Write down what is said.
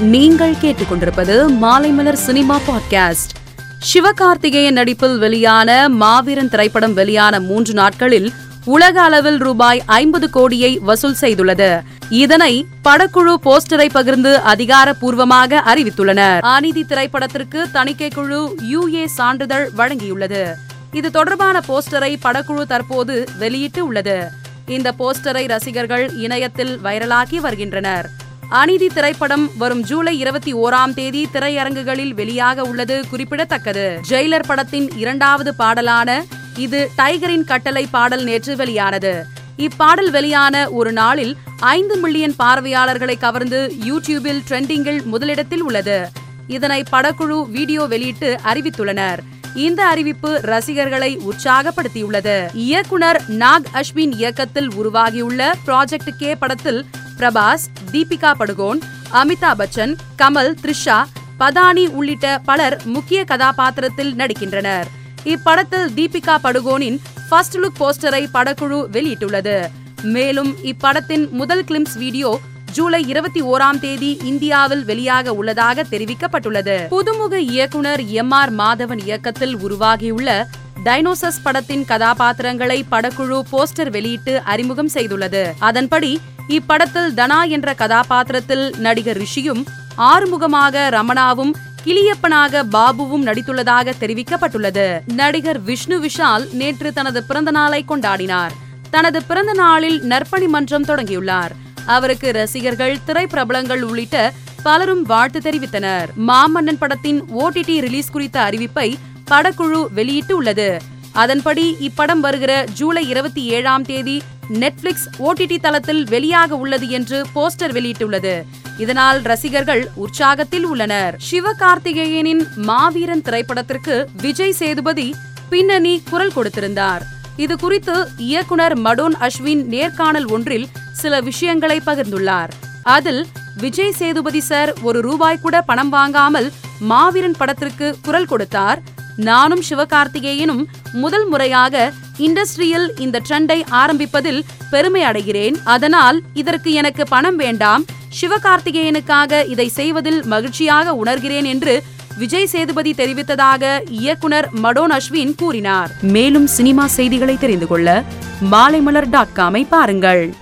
நீங்கள் கேட்டுக்கொண்டிருப்பது Maalaimalar cinema podcast. Sivakarthikeyan நடிப்பில் வெளியான மாவீரன் திரைப்படம் வெளியான மூன்று நாட்களில் உலக அளவில் ரூபாய் ஐம்பது கோடியை வசூல் செய்துள்ளது. இதனை படக்குழு போஸ்டரை பகிர்ந்து அதிகாரப்பூர்வமாக அறிவித்துள்ளனர். அநீதி திரைப்படத்திற்கு தணிக்கை குழு யுஏ சான்றிதழ் வழங்கியுள்ளது. இது தொடர்பான போஸ்டரை படக்குழு தற்போது வெளியிட்டு உள்ளது. இந்த போஸ்டரை ரசிகர்கள் இணையத்தில் வைரலாகி வருகின்றனர். அநீதி திரைப்படம் வரும் ஜூலை இருபத்தி ஓராம் தேதி திரையரங்குகளில் வெளியாக உள்ளது குறிப்பிடத்தக்கது. ஜெயிலர் படத்தின் இரண்டாவது பாடலான இது டைகரின் கட்டளை பாடல் நேற்று வெளியானது. இப்பாடல் வெளியான ஒரு நாளில் ஐந்து மில்லியன் பார்வையாளர்களை கவர்ந்து யூடியூபில் ட்ரெண்டிங்கில் முதலிடத்தில் உள்ளது. இதனை படக்குழு வீடியோ வெளியிட்டு அறிவித்துள்ளனர். இந்த அறிவிப்பு ரசிகர்களை உற்சாகப்படுத்தியுள்ளது. இயக்குனர் நாக் அஸ்வின் இயக்கத்தில் உருவாகியுள்ள ப்ராஜெக்ட் கே படத்தில் பிரபாஸ் தீபிகா படுகோன் அமிதாப் பச்சன் கமல் த்ரிஷா பதானி உள்ளிட்ட பலர் முக்கிய கதாபாத்திரத்தில் நடிக்கின்றனர். இப்படத்தில் தீபிகா படுகோனின் ஃபர்ஸ்ட் லுக் போஸ்டரை படக்குழு வெளியிட்டுள்ளது. மேலும் இப்படத்தின் முதல் கிளிம்ஸ் வீடியோ ஜூலை இருபத்தி ஓராம் தேதி இந்தியாவில் வெளியாக உள்ளதாக தெரிவிக்கப்பட்டுள்ளது. புதுமுக இயக்குனர் எம் ஆர் மாதவன் இயக்கத்தில் உருவாகியுள்ள டைனோசஸ் படத்தின் கதாபாத்திரங்களை படக்குழு போஸ்டர் வெளியிட்டு அறிமுகம் செய்துள்ளது. அதன்படி இப்படத்தில் தனா என்ற கதாபாத்திரத்தில் நடிகர் ரிஷியும் ஆறுமுகமாக ரமணாவும் கிளியப்பனாக பாபுவும் நடித்துள்ளதாக தெரிவிக்கப்பட்டுள்ளது. நடிகர் விஷ்ணு விஷால் நேற்று தனது பிறந்த நாளை கொண்டாடினார். தனது பிறந்த நாளில் நற்பணி மன்றம் தொடங்கியுள்ளார். அவருக்கு ரசிகர்கள் திரைப்பிரபலங்கள் உள்ளிட்ட பலரும் வாழ்த்து தெரிவித்தனர். மாமன்னன் படத்தின் ஓடிடி ரிலீஸ் குறித்த அறிவிப்பை படக்குழு வெளியிட்டு உள்ளது. அதன்படி இப்படம் வருகிற ஜூலை இருபத்தி ஏழாம் தேதி நெட்ஃபிளிக்ஸ் ஓடிடி தளத்தில் வெளியாக உள்ளது என்று போஸ்டர் வெளியிட்டுள்ளது. இதனால் ரசிகர்கள் உற்சாகத்தில் உள்ளனர். சிவகார்த்திகேயனின் மாவீரன் திரைப்படத்திற்கு விஜய் சேதுபதி பின்னணி குரல் கொடுத்திருந்தார். இது குறித்து இயக்குனர் மடோன் அஸ்வின் நேர்காணல் ஒன்றில் சில விஷயங்களை பகிர்ந்துள்ளார். அதில் விஜய் சேதுபதி சார் ஒரு ரூபாய் கூட பணம் வாங்காமல் மாவீரன் படத்திற்கு குரல் கொடுத்தார். நானும் சிவகார்த்திகேயனும் முதல் முறையாக இண்டஸ்ட்ரியில் இந்த ட்ரெண்டை ஆரம்பிப்பதில் பெருமை அடைகிறேன். அதனால் இதற்கு எனக்கு பணம் வேண்டாம். சிவகார்த்திகேயனுக்காக இதை செய்வதில் மகிழ்ச்சியாக உணர்கிறேன் என்று விஜய் சேதுபதி தெரிவித்ததாக இயக்குனர் மடோன் அஸ்வின் கூறினார். மேலும் சினிமா செய்திகளை தெரிந்து கொள்ள மாலைமலர் டாட் காமை பாருங்கள்.